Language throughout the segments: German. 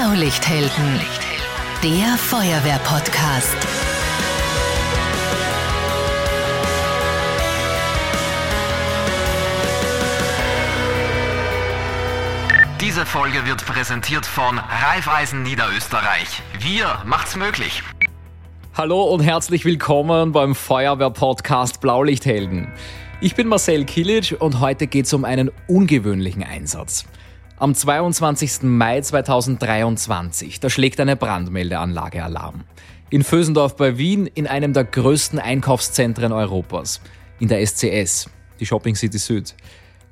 Blaulichthelden, der Feuerwehr-Podcast. Diese Folge wird präsentiert von Raiffeisen Niederösterreich. Wir macht's möglich. Hallo und herzlich willkommen beim Feuerwehr-Podcast Blaulichthelden. Ich bin Marcel Kilic und heute geht es um einen ungewöhnlichen Einsatz. Am 22. Mai 2023, da schlägt eine Brandmeldeanlage Alarm. In Vösendorf bei Wien, in einem der größten Einkaufszentren Europas. In der SCS, die Shopping City Süd.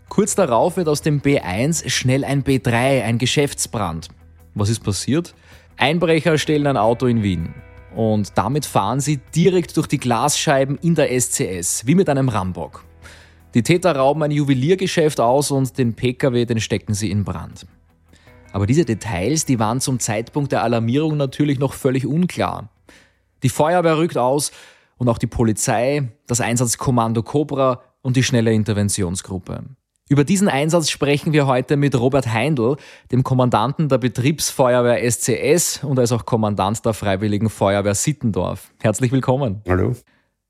Kurz darauf wird aus dem B1 schnell ein B3, ein Geschäftsbrand. Was ist passiert? Einbrecher stehlen ein Auto in Wien. Und damit fahren sie direkt durch die Glasscheiben in der SCS, wie mit einem Rambock. Die Täter rauben ein Juweliergeschäft aus und den Pkw, den stecken sie in Brand. Aber diese Details, die waren zum Zeitpunkt der Alarmierung natürlich noch völlig unklar. Die Feuerwehr rückt aus und auch die Polizei, das Einsatzkommando Cobra und die schnelle Interventionsgruppe. Über diesen Einsatz sprechen wir heute mit Robert Heindl, dem Kommandanten der Betriebsfeuerwehr SCS und als auch Kommandant der Freiwilligen Feuerwehr Sittendorf. Herzlich willkommen. Hallo.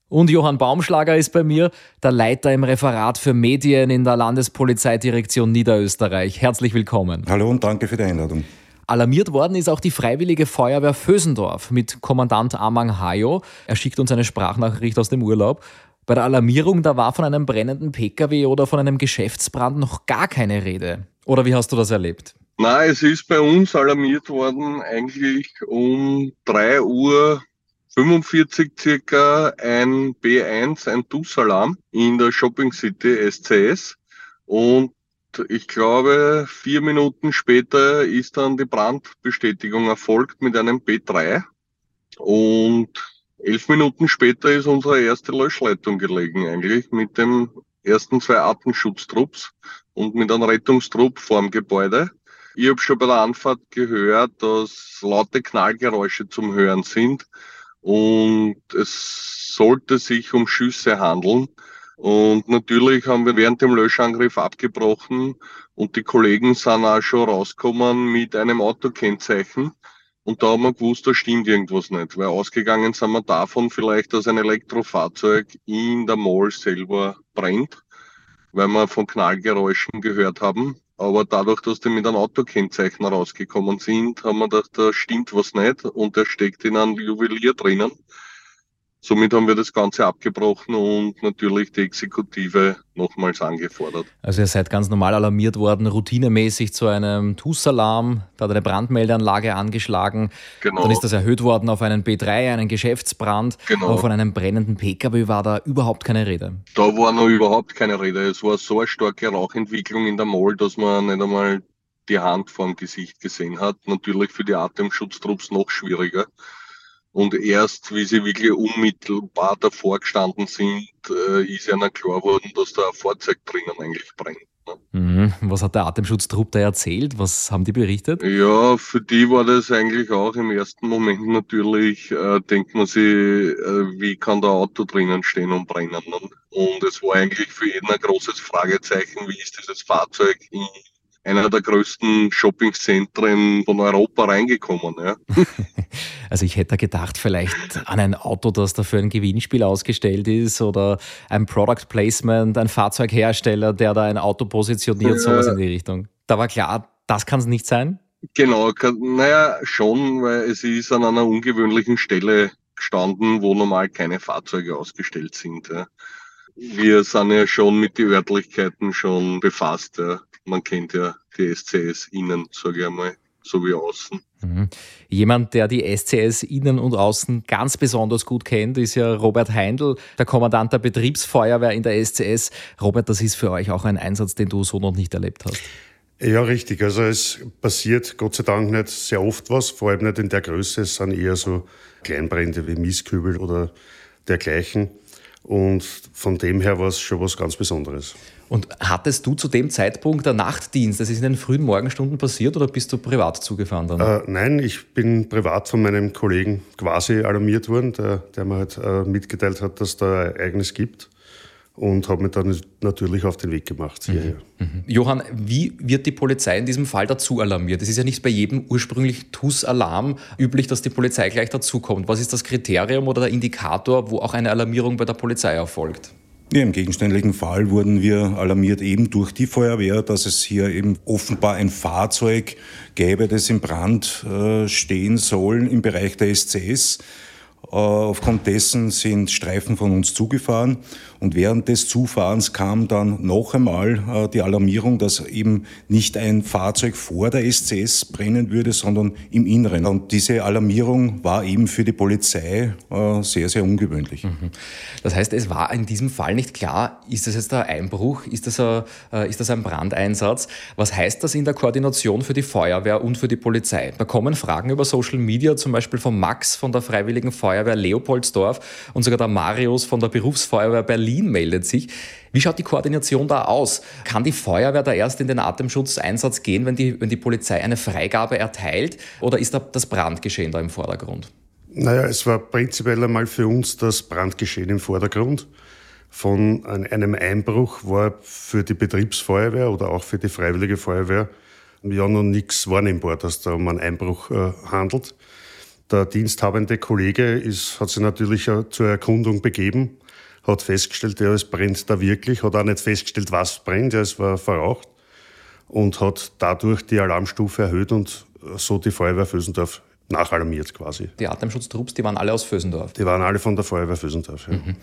Und Johann Baumschlager ist bei mir, der Leiter im Referat für Medien in der Landespolizeidirektion Niederösterreich. Herzlich willkommen. Hallo und danke für die Einladung. Alarmiert worden ist auch die Freiwillige Feuerwehr Vösendorf mit Kommandant Amang Hayo. Er schickt uns eine Sprachnachricht aus dem Urlaub. Bei der Alarmierung, da war von einem brennenden Pkw oder von einem Geschäftsbrand noch gar keine Rede. Oder wie hast du das erlebt? Na, es ist bei uns alarmiert worden eigentlich um 3 Uhr 45 circa ein B1, ein DUS-Alarm in der Shopping City SCS. Und ich glaube, vier Minuten später ist dann die Brandbestätigung erfolgt mit einem B3. Und elf Minuten später ist unsere erste Löschleitung gelegen eigentlich mit dem ersten zwei Artenschutztrupps und mit einem Rettungstrupp vorm Gebäude. Ich habe schon bei der Anfahrt gehört, dass laute Knallgeräusche zum Hören sind und es sollte sich um Schüsse handeln. Und natürlich haben wir während dem Löschangriff abgebrochen und die Kollegen sind auch schon rausgekommen mit einem Autokennzeichen. Und da haben wir gewusst, da stimmt irgendwas nicht, weil ausgegangen sind wir davon vielleicht, dass ein Elektrofahrzeug in der Mall selber brennt, weil wir von Knallgeräuschen gehört haben. Aber dadurch, dass die mit einem Autokennzeichen rausgekommen sind, haben wir gedacht, da stimmt was nicht und der steckt in einem Juwelier drinnen. Somit haben wir das Ganze abgebrochen und natürlich die Exekutive nochmals angefordert. Also ihr seid ganz normal alarmiert worden, routinemäßig zu einem TUS-Alarm, da hat eine Brandmeldeanlage angeschlagen. Genau. Dann ist das erhöht worden auf einen B3, einen Geschäftsbrand. Genau. Aber von einem brennenden Pkw war da überhaupt keine Rede. Da war noch überhaupt keine Rede. Es war so eine starke Rauchentwicklung in der Mall, dass man nicht einmal die Hand vorm Gesicht gesehen hat. Natürlich für die Atemschutztrupps noch schwieriger. Und erst, wie sie wirklich unmittelbar davor gestanden sind, äh, ist ihnen klar geworden, dass da ein Fahrzeug drinnen eigentlich brennt. Ne? Mhm. Was hat der Atemschutztrupp da erzählt? Was haben die berichtet? Ja, für die war das eigentlich auch im ersten Moment natürlich, äh, denkt man sich, äh, wie kann da Auto drinnen stehen und brennen? Ne? Und es war eigentlich für jeden ein großes Fragezeichen, wie ist dieses Fahrzeug in einer der größten Shoppingzentren von Europa reingekommen. Ja. Also ich hätte gedacht, vielleicht an ein Auto, das da für ein Gewinnspiel ausgestellt ist oder ein Product Placement, ein Fahrzeughersteller, der da ein Auto positioniert, ja. sowas in die Richtung. Da war klar, das kann es nicht sein? Genau, naja, schon, weil es ist an einer ungewöhnlichen Stelle gestanden, wo normal keine Fahrzeuge ausgestellt sind. Ja. Wir sind ja schon mit den Örtlichkeiten schon befasst. Ja. Man kennt ja die SCS innen, sage ich einmal, so wie außen. Mhm. Jemand, der die SCS innen und außen ganz besonders gut kennt, ist ja Robert Heindl, der Kommandant der Betriebsfeuerwehr in der SCS. Robert, das ist für euch auch ein Einsatz, den du so noch nicht erlebt hast. Ja, richtig. Also es passiert Gott sei Dank nicht sehr oft was, vor allem nicht in der Größe. Es sind eher so Kleinbrände wie Mistkübel oder dergleichen. Und von dem her war es schon was ganz Besonderes. Und hattest du zu dem Zeitpunkt der Nachtdienst? Das ist in den frühen Morgenstunden passiert oder bist du privat zugefahren dann? Äh, nein, ich bin privat von meinem Kollegen quasi alarmiert worden, der, der mir halt äh, mitgeteilt hat, dass da ein Ereignis gibt. Und habe mich dann natürlich auf den Weg gemacht hierher. Mhm. Mhm. Johann, wie wird die Polizei in diesem Fall dazu alarmiert? Es ist ja nicht bei jedem ursprünglich TUS-Alarm üblich, dass die Polizei gleich dazukommt. Was ist das Kriterium oder der Indikator, wo auch eine Alarmierung bei der Polizei erfolgt? Ja, Im gegenständlichen Fall wurden wir alarmiert eben durch die Feuerwehr, dass es hier eben offenbar ein Fahrzeug gäbe, das im Brand äh, stehen soll im Bereich der SCS. Äh, aufgrund dessen sind Streifen von uns zugefahren und während des Zufahrens kam dann noch einmal äh, die Alarmierung, dass eben nicht ein Fahrzeug vor der SCS brennen würde, sondern im Inneren. Und diese Alarmierung war eben für die Polizei äh, sehr, sehr ungewöhnlich. Mhm. Das heißt, es war in diesem Fall nicht klar, ist das jetzt ein Einbruch, ist das ein, ist das ein Brandeinsatz? Was heißt das in der Koordination für die Feuerwehr und für die Polizei? Da kommen Fragen über Social Media, zum Beispiel von Max von der Freiwilligen Feuerwehr Leopoldsdorf und sogar der Marius von der Berufsfeuerwehr Berlin meldet sich. Wie schaut die Koordination da aus? Kann die Feuerwehr da erst in den Atemschutzeinsatz gehen, wenn die, wenn die Polizei eine Freigabe erteilt? Oder ist da das Brandgeschehen da im Vordergrund? Naja, es war prinzipiell einmal für uns das Brandgeschehen im Vordergrund. Von einem Einbruch war für die Betriebsfeuerwehr oder auch für die Freiwillige Feuerwehr ja noch nichts wahrnehmbar, dass da um einen Einbruch äh, handelt. Der diensthabende Kollege ist, hat sich natürlich zur Erkundung begeben, hat festgestellt, ja, es brennt da wirklich, hat auch nicht festgestellt, was brennt, ja, es war verraucht und hat dadurch die Alarmstufe erhöht und so die Feuerwehr Fösendorf nachalarmiert quasi. Die Atemschutztrupps, die waren alle aus Fösendorf? Die waren alle von der Feuerwehr Fösendorf, ja. Mhm.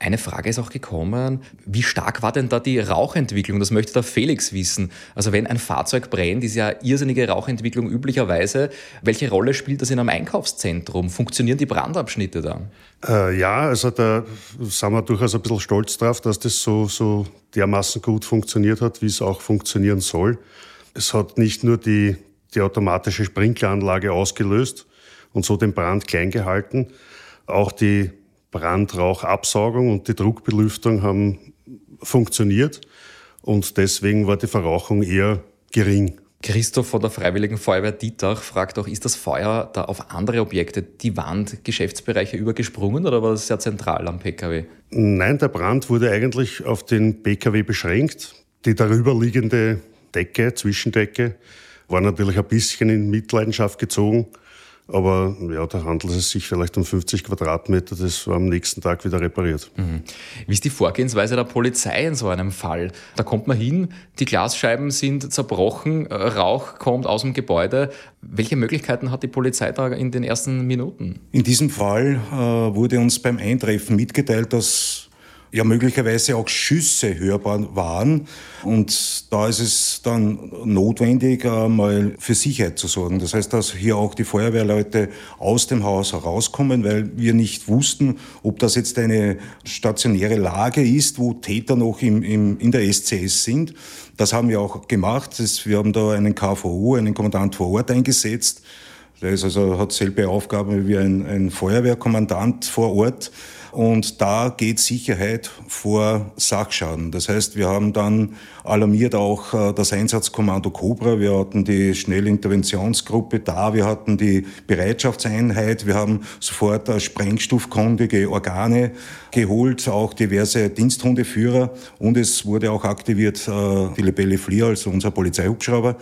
Eine Frage ist auch gekommen, wie stark war denn da die Rauchentwicklung? Das möchte der Felix wissen. Also wenn ein Fahrzeug brennt, ist ja irrsinnige Rauchentwicklung üblicherweise. Welche Rolle spielt das in einem Einkaufszentrum? Funktionieren die Brandabschnitte da? Äh, ja, also da sind wir durchaus ein bisschen stolz drauf, dass das so, so dermaßen gut funktioniert hat, wie es auch funktionieren soll. Es hat nicht nur die, die automatische Sprinkleranlage ausgelöst und so den Brand klein gehalten, auch die Brandrauchabsaugung und die Druckbelüftung haben funktioniert und deswegen war die Verrauchung eher gering. Christoph von der Freiwilligen Feuerwehr Dietach fragt auch, ist das Feuer da auf andere Objekte, die Wand, Geschäftsbereiche übergesprungen oder war das sehr zentral am Pkw? Nein, der Brand wurde eigentlich auf den Pkw beschränkt. Die darüberliegende Decke, Zwischendecke, war natürlich ein bisschen in Mitleidenschaft gezogen. Aber ja, da handelt es sich vielleicht um 50 Quadratmeter. Das war am nächsten Tag wieder repariert. Mhm. Wie ist die Vorgehensweise der Polizei in so einem Fall? Da kommt man hin, die Glasscheiben sind zerbrochen, äh, Rauch kommt aus dem Gebäude. Welche Möglichkeiten hat die Polizei da in den ersten Minuten? In diesem Fall äh, wurde uns beim Eintreffen mitgeteilt, dass ja möglicherweise auch Schüsse hörbar waren. Und da ist es dann notwendig, mal für Sicherheit zu sorgen. Das heißt, dass hier auch die Feuerwehrleute aus dem Haus herauskommen, weil wir nicht wussten, ob das jetzt eine stationäre Lage ist, wo Täter noch im, im, in der SCS sind. Das haben wir auch gemacht. Wir haben da einen KVO, einen Kommandant vor Ort eingesetzt. Der ist also, hat selbe Aufgaben wie ein, ein Feuerwehrkommandant vor Ort. Und da geht Sicherheit vor Sachschaden. Das heißt, wir haben dann alarmiert auch äh, das Einsatzkommando Cobra. Wir hatten die Schnellinterventionsgruppe da. Wir hatten die Bereitschaftseinheit. Wir haben sofort sprengstoffkundige Organe geholt, auch diverse Diensthundeführer. Und es wurde auch aktiviert äh, die Lebelle Flier, also unser Polizeihubschrauber.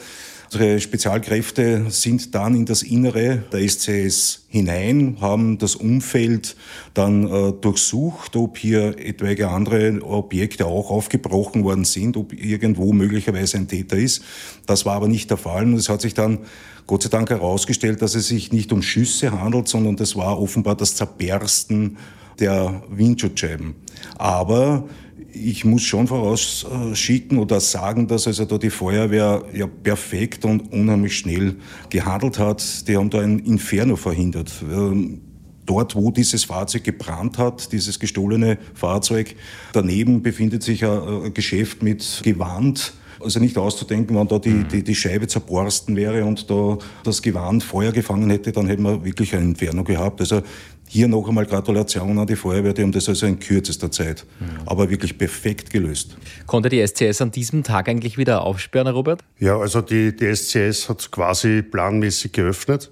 Unsere Spezialkräfte sind dann in das Innere der SCS hinein, haben das Umfeld dann äh, durchsucht, ob hier etwaige andere Objekte auch aufgebrochen worden sind, ob irgendwo möglicherweise ein Täter ist. Das war aber nicht der Fall und es hat sich dann Gott sei Dank herausgestellt, dass es sich nicht um Schüsse handelt, sondern das war offenbar das Zerbersten der Windschutzscheiben. Aber ich muss schon vorausschicken oder sagen, dass also da die Feuerwehr ja perfekt und unheimlich schnell gehandelt hat. Die haben da ein Inferno verhindert. Ähm, dort, wo dieses Fahrzeug gebrannt hat, dieses gestohlene Fahrzeug, daneben befindet sich ein Geschäft mit Gewand. Also nicht auszudenken, wenn da die, mhm. die, die Scheibe zerborsten wäre und da das Gewand Feuer gefangen hätte, dann hätten wir wirklich ein Inferno gehabt. Also hier noch einmal Gratulation an die Feuerwehr, die haben das also in kürzester Zeit, mhm. aber wirklich perfekt gelöst. Konnte die SCS an diesem Tag eigentlich wieder aufsperren, Robert? Ja, also die, die SCS hat quasi planmäßig geöffnet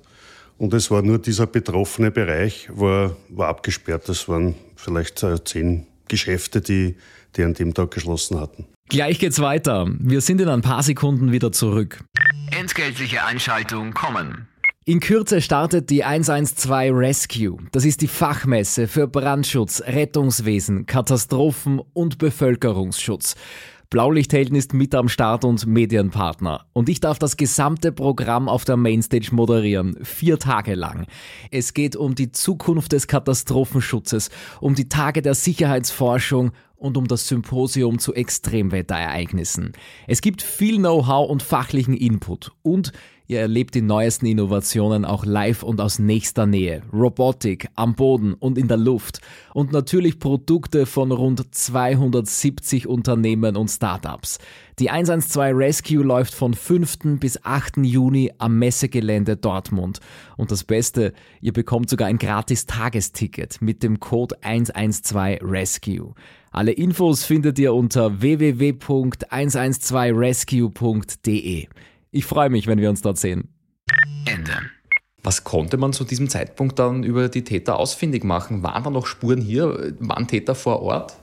und es war nur dieser betroffene Bereich, war, war abgesperrt. Das waren vielleicht 10, Geschäfte, die, die an dem Tag geschlossen hatten. Gleich geht's weiter. Wir sind in ein paar Sekunden wieder zurück. Entgeltliche Einschaltung kommen. In Kürze startet die 112 Rescue. Das ist die Fachmesse für Brandschutz, Rettungswesen, Katastrophen und Bevölkerungsschutz. Blaulichthelden ist mit am Start und Medienpartner. Und ich darf das gesamte Programm auf der Mainstage moderieren. Vier Tage lang. Es geht um die Zukunft des Katastrophenschutzes, um die Tage der Sicherheitsforschung und um das Symposium zu Extremwetterereignissen. Es gibt viel Know-how und fachlichen Input und Ihr erlebt die neuesten Innovationen auch live und aus nächster Nähe. Robotik am Boden und in der Luft. Und natürlich Produkte von rund 270 Unternehmen und Startups. Die 112 Rescue läuft von 5. bis 8. Juni am Messegelände Dortmund. Und das Beste, ihr bekommt sogar ein gratis Tagesticket mit dem Code 112 Rescue. Alle Infos findet ihr unter www.112rescue.de. Ich freue mich, wenn wir uns dort sehen. Ende. Was konnte man zu diesem Zeitpunkt dann über die Täter ausfindig machen? Waren da noch Spuren hier? Waren Täter vor Ort?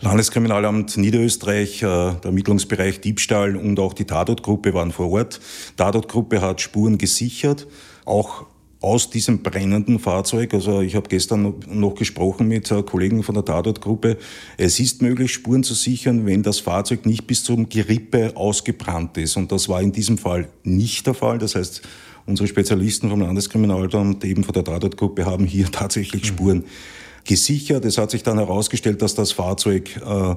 Landeskriminalamt Niederösterreich, äh, der Ermittlungsbereich Diebstahl und auch die Tatortgruppe waren vor Ort. Tatortgruppe hat Spuren gesichert, auch aus diesem brennenden Fahrzeug. Also ich habe gestern noch gesprochen mit äh, Kollegen von der Tatortgruppe. Es ist möglich, Spuren zu sichern, wenn das Fahrzeug nicht bis zum Gerippe ausgebrannt ist. Und das war in diesem Fall nicht der Fall. Das heißt, unsere Spezialisten vom Landeskriminalamt, eben von der Tatortgruppe, haben hier tatsächlich Spuren gesichert. Es hat sich dann herausgestellt, dass das Fahrzeug äh,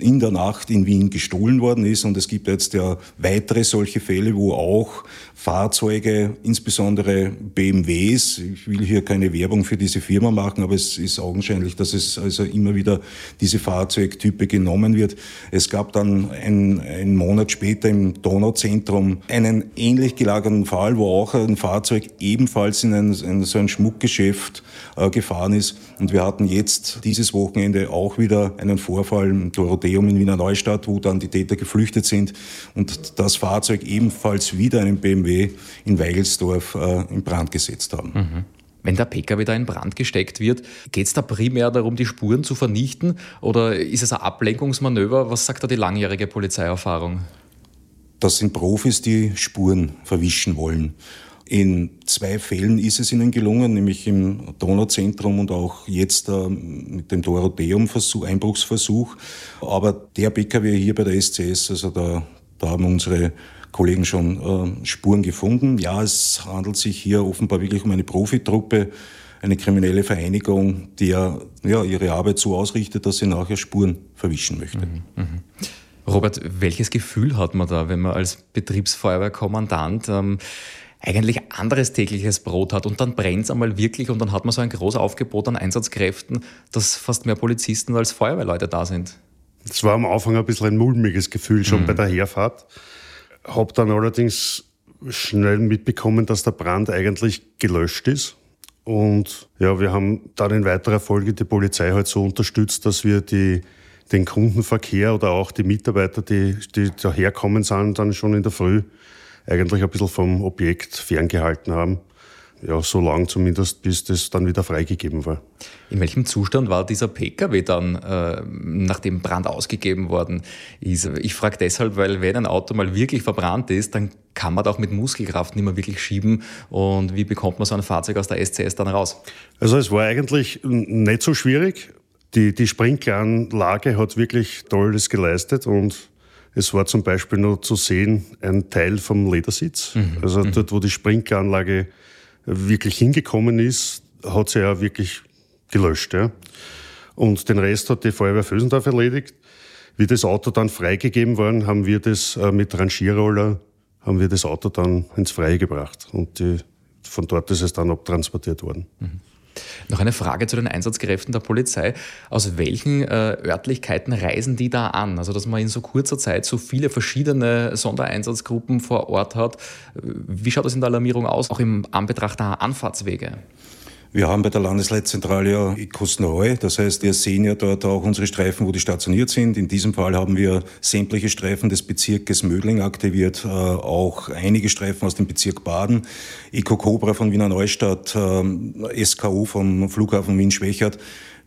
in der Nacht in Wien gestohlen worden ist. Und es gibt jetzt ja weitere solche Fälle, wo auch Fahrzeuge, insbesondere BMWs, ich will hier keine Werbung für diese Firma machen, aber es ist augenscheinlich, dass es also immer wieder diese Fahrzeugtype genommen wird. Es gab dann ein, einen Monat später im Donauzentrum einen ähnlich gelagerten Fall, wo auch ein Fahrzeug ebenfalls in ein, in so ein Schmuckgeschäft äh, gefahren ist. Und wir hatten jetzt dieses Wochenende auch wieder einen Vorfall im Dorothea Museum in Wiener Neustadt, wo dann die Täter geflüchtet sind und das Fahrzeug ebenfalls wieder einen BMW in Weigelsdorf äh, in Brand gesetzt haben. Mhm. Wenn der Pkw da in Brand gesteckt wird, geht es da primär darum, die Spuren zu vernichten oder ist es ein Ablenkungsmanöver? Was sagt da die langjährige Polizeierfahrung? Das sind Profis, die Spuren verwischen wollen. In zwei Fällen ist es ihnen gelungen, nämlich im Donauzentrum und auch jetzt äh, mit dem Dorotheum-Einbruchsversuch. Aber der PKW hier bei der SCS, also da, da haben unsere Kollegen schon äh, Spuren gefunden. Ja, es handelt sich hier offenbar wirklich um eine Profitruppe, eine kriminelle Vereinigung, die ja, ja ihre Arbeit so ausrichtet, dass sie nachher Spuren verwischen möchte. Mhm, mh. Robert, welches Gefühl hat man da, wenn man als Betriebsfeuerwehrkommandant ähm, eigentlich anderes tägliches Brot hat und dann brennt es einmal wirklich und dann hat man so ein großes Aufgebot an Einsatzkräften, dass fast mehr Polizisten als Feuerwehrleute da sind. Das war am Anfang ein bisschen ein mulmiges Gefühl schon mhm. bei der Herfahrt. Hab dann allerdings schnell mitbekommen, dass der Brand eigentlich gelöscht ist. Und ja, wir haben dann in weiterer Folge die Polizei halt so unterstützt, dass wir die, den Kundenverkehr oder auch die Mitarbeiter, die, die daherkommen sind, dann schon in der Früh eigentlich ein bisschen vom Objekt ferngehalten haben. Ja, so lang zumindest, bis das dann wieder freigegeben war. In welchem Zustand war dieser Pkw dann, äh, nachdem Brand ausgegeben worden ist? Ich frage deshalb, weil wenn ein Auto mal wirklich verbrannt ist, dann kann man da auch mit Muskelkraft nicht mehr wirklich schieben. Und wie bekommt man so ein Fahrzeug aus der SCS dann raus? Also es war eigentlich nicht so schwierig. Die, die Sprinkleranlage hat wirklich Tolles geleistet und es war zum Beispiel noch zu sehen ein Teil vom Ledersitz. Mhm. Also mhm. dort, wo die Sprinkleranlage wirklich hingekommen ist, hat sie ja wirklich gelöscht. Ja. Und den Rest hat die Feuerwehr Fösendorf erledigt. Wie das Auto dann freigegeben worden, haben wir das äh, mit Rangierroller, haben wir das Auto dann ins Freie gebracht. Und die, von dort ist es dann abtransportiert worden. Mhm. Noch eine Frage zu den Einsatzkräften der Polizei. Aus welchen äh, Örtlichkeiten reisen die da an? Also, dass man in so kurzer Zeit so viele verschiedene Sondereinsatzgruppen vor Ort hat. Wie schaut das in der Alarmierung aus, auch im Anbetracht der Anfahrtswege? Wir haben bei der Landesleitzentrale ja neu. Das heißt, wir sehen ja dort auch unsere Streifen, wo die stationiert sind. In diesem Fall haben wir sämtliche Streifen des Bezirkes Mödling aktiviert, äh, auch einige Streifen aus dem Bezirk Baden, Eco Cobra von Wiener Neustadt, äh, SKU vom Flughafen Wien-Schwächert.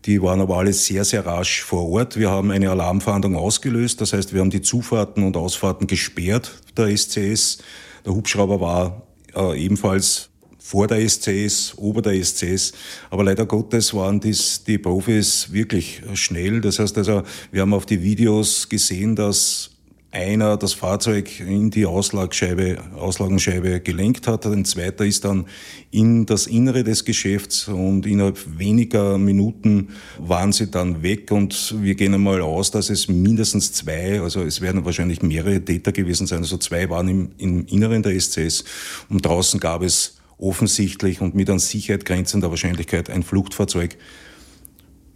Die waren aber alle sehr, sehr rasch vor Ort. Wir haben eine Alarmfahndung ausgelöst. Das heißt, wir haben die Zufahrten und Ausfahrten gesperrt der SCS. Der Hubschrauber war äh, ebenfalls vor der SCS, ober der SCS. Aber leider Gottes waren dies, die Profis wirklich schnell. Das heißt also, wir haben auf die Videos gesehen, dass einer das Fahrzeug in die Auslagscheibe, Auslagenscheibe gelenkt hat. Ein zweiter ist dann in das Innere des Geschäfts und innerhalb weniger Minuten waren sie dann weg und wir gehen einmal aus, dass es mindestens zwei, also es werden wahrscheinlich mehrere Täter gewesen sein, also zwei waren im, im Inneren der SCS und draußen gab es offensichtlich und mit an Sicherheit grenzender Wahrscheinlichkeit ein Fluchtfahrzeug.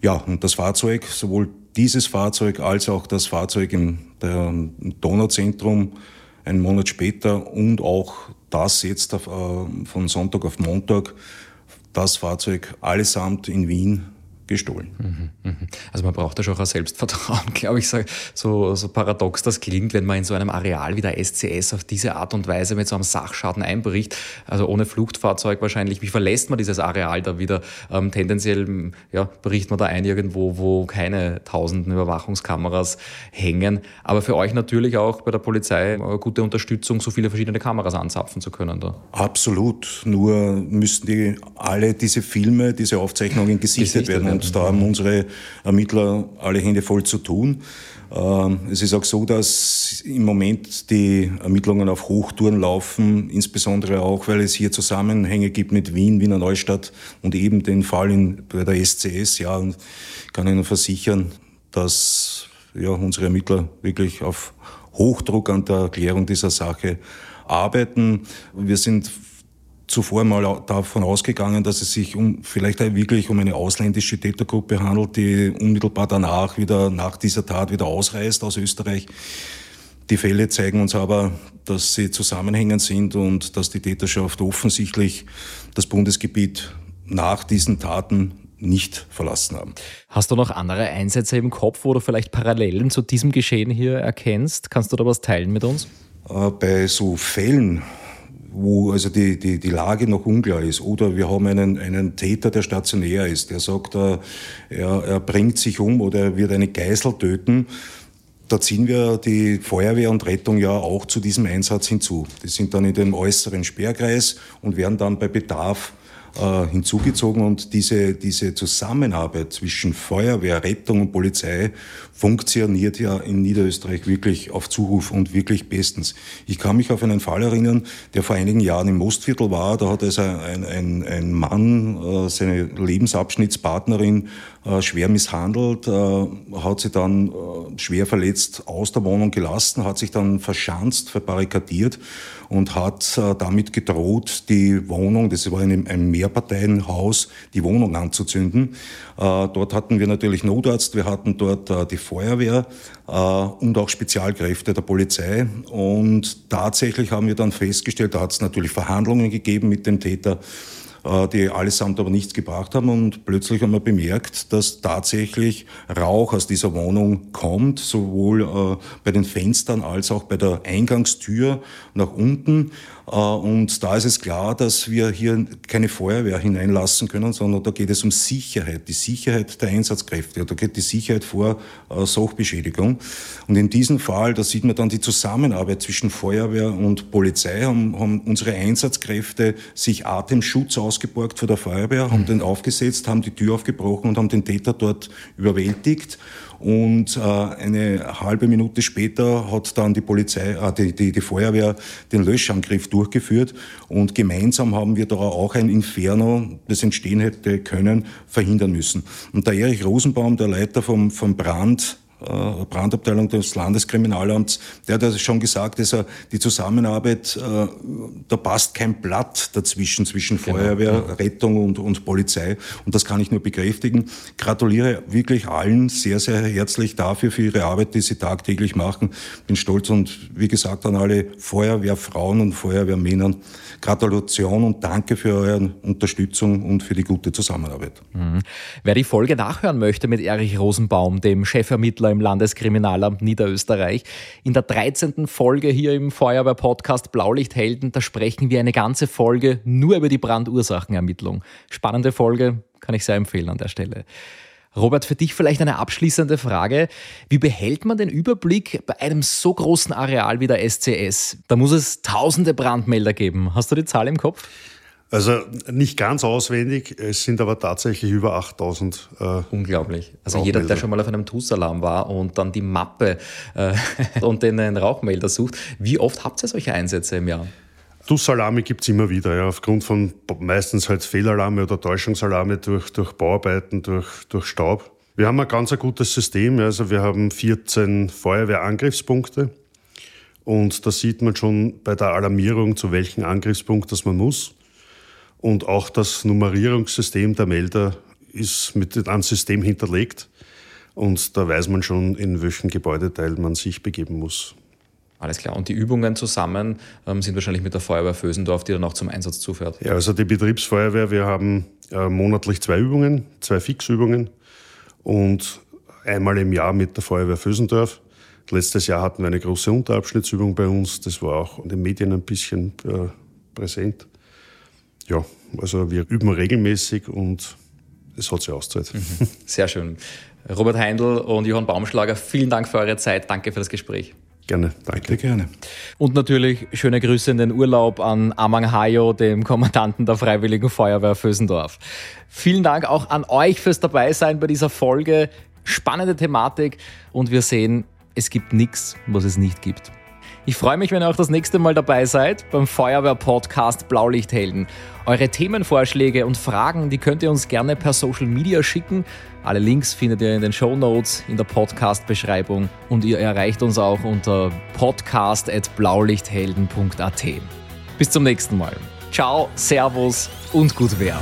Ja, und das Fahrzeug, sowohl dieses Fahrzeug als auch das Fahrzeug im, Donauzentrum einen Monat später und auch das jetzt auf, äh, von Sonntag auf Montag, das Fahrzeug allesamt in Wien gestohlen. Mhm, mhm. Also man braucht da schon auch Selbstvertrauen, glaube ich, so, so paradox das klingt, wenn man in so einem Areal wie der SCS auf diese Art und Weise mit so einem Sachschaden einbricht, also ohne Fluchtfahrzeug wahrscheinlich, wie verlässt man dieses Areal da wieder? Ähm, tendenziell ja, bricht man da ein irgendwo, wo keine tausenden Überwachungskameras hängen, aber für euch natürlich auch bei der Polizei eine gute Unterstützung, so viele verschiedene Kameras anzapfen zu können da. Absolut, nur müssten die alle diese Filme, diese Aufzeichnungen gesichtet, gesichtet werden und da haben unsere Ermittler alle Hände voll zu tun. Ähm, es ist auch so, dass im Moment die Ermittlungen auf Hochtouren laufen, insbesondere auch, weil es hier Zusammenhänge gibt mit Wien, Wiener Neustadt und eben den Fall in, bei der SCS. Ja, und ich kann Ihnen versichern, dass ja, unsere Ermittler wirklich auf Hochdruck an der Erklärung dieser Sache arbeiten. Wir sind zuvor mal davon ausgegangen, dass es sich um vielleicht wirklich um eine ausländische Tätergruppe handelt, die unmittelbar danach wieder nach dieser Tat wieder ausreist aus Österreich. Die Fälle zeigen uns aber, dass sie zusammenhängend sind und dass die Täterschaft offensichtlich das Bundesgebiet nach diesen Taten nicht verlassen haben. Hast du noch andere Einsätze im Kopf, wo du vielleicht Parallelen zu diesem Geschehen hier erkennst? Kannst du da was teilen mit uns? Äh, bei so Fällen, wo also die, die, die Lage noch unklar ist. Oder wir haben einen, einen Täter, der stationär ist, der sagt, er, er bringt sich um oder er wird eine Geisel töten. Da ziehen wir die Feuerwehr und Rettung ja auch zu diesem Einsatz hinzu. Die sind dann in dem äußeren Sperrkreis und werden dann bei Bedarf äh, hinzugezogen und diese, diese Zusammenarbeit zwischen Feuerwehr, Rettung und Polizei funktioniert ja in Niederösterreich wirklich auf Zuruf und wirklich bestens. Ich kann mich auf einen Fall erinnern, der vor einigen Jahren im Mostviertel war. Da hat also ein, ein, ein Mann äh, seine Lebensabschnittspartnerin äh, schwer misshandelt, äh, hat sie dann äh, schwer verletzt aus der Wohnung gelassen, hat sich dann verschanzt, verbarrikadiert und hat äh, damit gedroht, die Wohnung, das war in einem Mehrparteienhaus, die Wohnung anzuzünden. Äh, dort hatten wir natürlich Notarzt, wir hatten dort äh, die Feuerwehr und auch Spezialkräfte der Polizei. Und tatsächlich haben wir dann festgestellt, da hat es natürlich Verhandlungen gegeben mit dem Täter die allesamt aber nichts gebracht haben. Und plötzlich haben wir bemerkt, dass tatsächlich Rauch aus dieser Wohnung kommt, sowohl äh, bei den Fenstern als auch bei der Eingangstür nach unten. Äh, und da ist es klar, dass wir hier keine Feuerwehr hineinlassen können, sondern da geht es um Sicherheit, die Sicherheit der Einsatzkräfte. Da geht die Sicherheit vor äh, Sachbeschädigung. Und in diesem Fall, da sieht man dann die Zusammenarbeit zwischen Feuerwehr und Polizei, haben, haben unsere Einsatzkräfte sich Atemschutz ausgeborgt vor der Feuerwehr, haben den aufgesetzt, haben die Tür aufgebrochen und haben den Täter dort überwältigt. Und äh, eine halbe Minute später hat dann die Polizei, äh, die, die, die Feuerwehr den Löschangriff durchgeführt. Und gemeinsam haben wir da auch ein Inferno, das entstehen hätte können, verhindern müssen. Und der Erich Rosenbaum, der Leiter vom, vom Brand, Brandabteilung des Landeskriminalamts, der hat ja schon gesagt, dass die Zusammenarbeit, äh, da passt kein Blatt dazwischen, zwischen genau. Feuerwehr, Rettung und, und Polizei. Und das kann ich nur bekräftigen. Gratuliere wirklich allen sehr, sehr herzlich dafür, für ihre Arbeit, die sie tagtäglich machen. Bin stolz und wie gesagt an alle Feuerwehrfrauen und Feuerwehrmännern. Gratulation und danke für eure Unterstützung und für die gute Zusammenarbeit. Mhm. Wer die Folge nachhören möchte mit Erich Rosenbaum, dem Chefermittler im Landeskriminalamt Niederösterreich, in der 13. Folge hier im Feuerwehr-Podcast Blaulichthelden, da sprechen wir eine ganze Folge nur über die Brandursachenermittlung. Spannende Folge, kann ich sehr empfehlen an der Stelle. Robert, für dich vielleicht eine abschließende Frage. Wie behält man den Überblick bei einem so großen Areal wie der SCS? Da muss es tausende Brandmelder geben. Hast du die Zahl im Kopf? Also nicht ganz auswendig, es sind aber tatsächlich über 8000. Äh, Unglaublich. Also jeder, der schon mal auf einem TUS-Alarm war und dann die Mappe äh, und den Rauchmelder sucht, wie oft habt ihr solche Einsätze im Jahr? TUS-Alarme gibt es immer wieder, ja, aufgrund von meistens halt Fehlalarme oder Täuschungsalarme durch, durch Bauarbeiten, durch, durch Staub. Wir haben ein ganz ein gutes System, also wir haben 14 Feuerwehrangriffspunkte und da sieht man schon bei der Alarmierung, zu welchem Angriffspunkt das man muss. Und auch das Nummerierungssystem der Melder ist mit einem System hinterlegt. Und da weiß man schon, in welchem Gebäudeteil man sich begeben muss. Alles klar. Und die Übungen zusammen ähm, sind wahrscheinlich mit der Feuerwehr Fösendorf, die dann auch zum Einsatz zufährt. Ja, also die Betriebsfeuerwehr, wir haben äh, monatlich zwei Übungen, zwei Fixübungen und einmal im Jahr mit der Feuerwehr Fösendorf. Letztes Jahr hatten wir eine große Unterabschnittsübung bei uns. Das war auch in den Medien ein bisschen äh, präsent. Ja, also wir üben regelmäßig und es hat sich ausgezahlt. Mhm. Sehr schön. Robert Heindl und Johann Baumschlager, vielen Dank für eure Zeit. Danke für das Gespräch. Gerne, danke. Bitte gerne. Und natürlich schöne Grüße in den Urlaub an Amang Hayo, dem Kommandanten der Freiwilligen Feuerwehr Fösendorf. Vielen Dank auch an euch fürs Dabeisein bei dieser Folge. Spannende Thematik und wir sehen, es gibt nichts, was es nicht gibt. Ich freue mich, wenn ihr auch das nächste Mal dabei seid beim Feuerwehr-Podcast Blaulichthelden. Eure Themenvorschläge und Fragen, die könnt ihr uns gerne per Social Media schicken. Alle Links findet ihr in den Show Notes, in der Podcast-Beschreibung und ihr erreicht uns auch unter podcast.blaulichthelden.at. Bis zum nächsten Mal. Ciao, Servus und gut Wehr.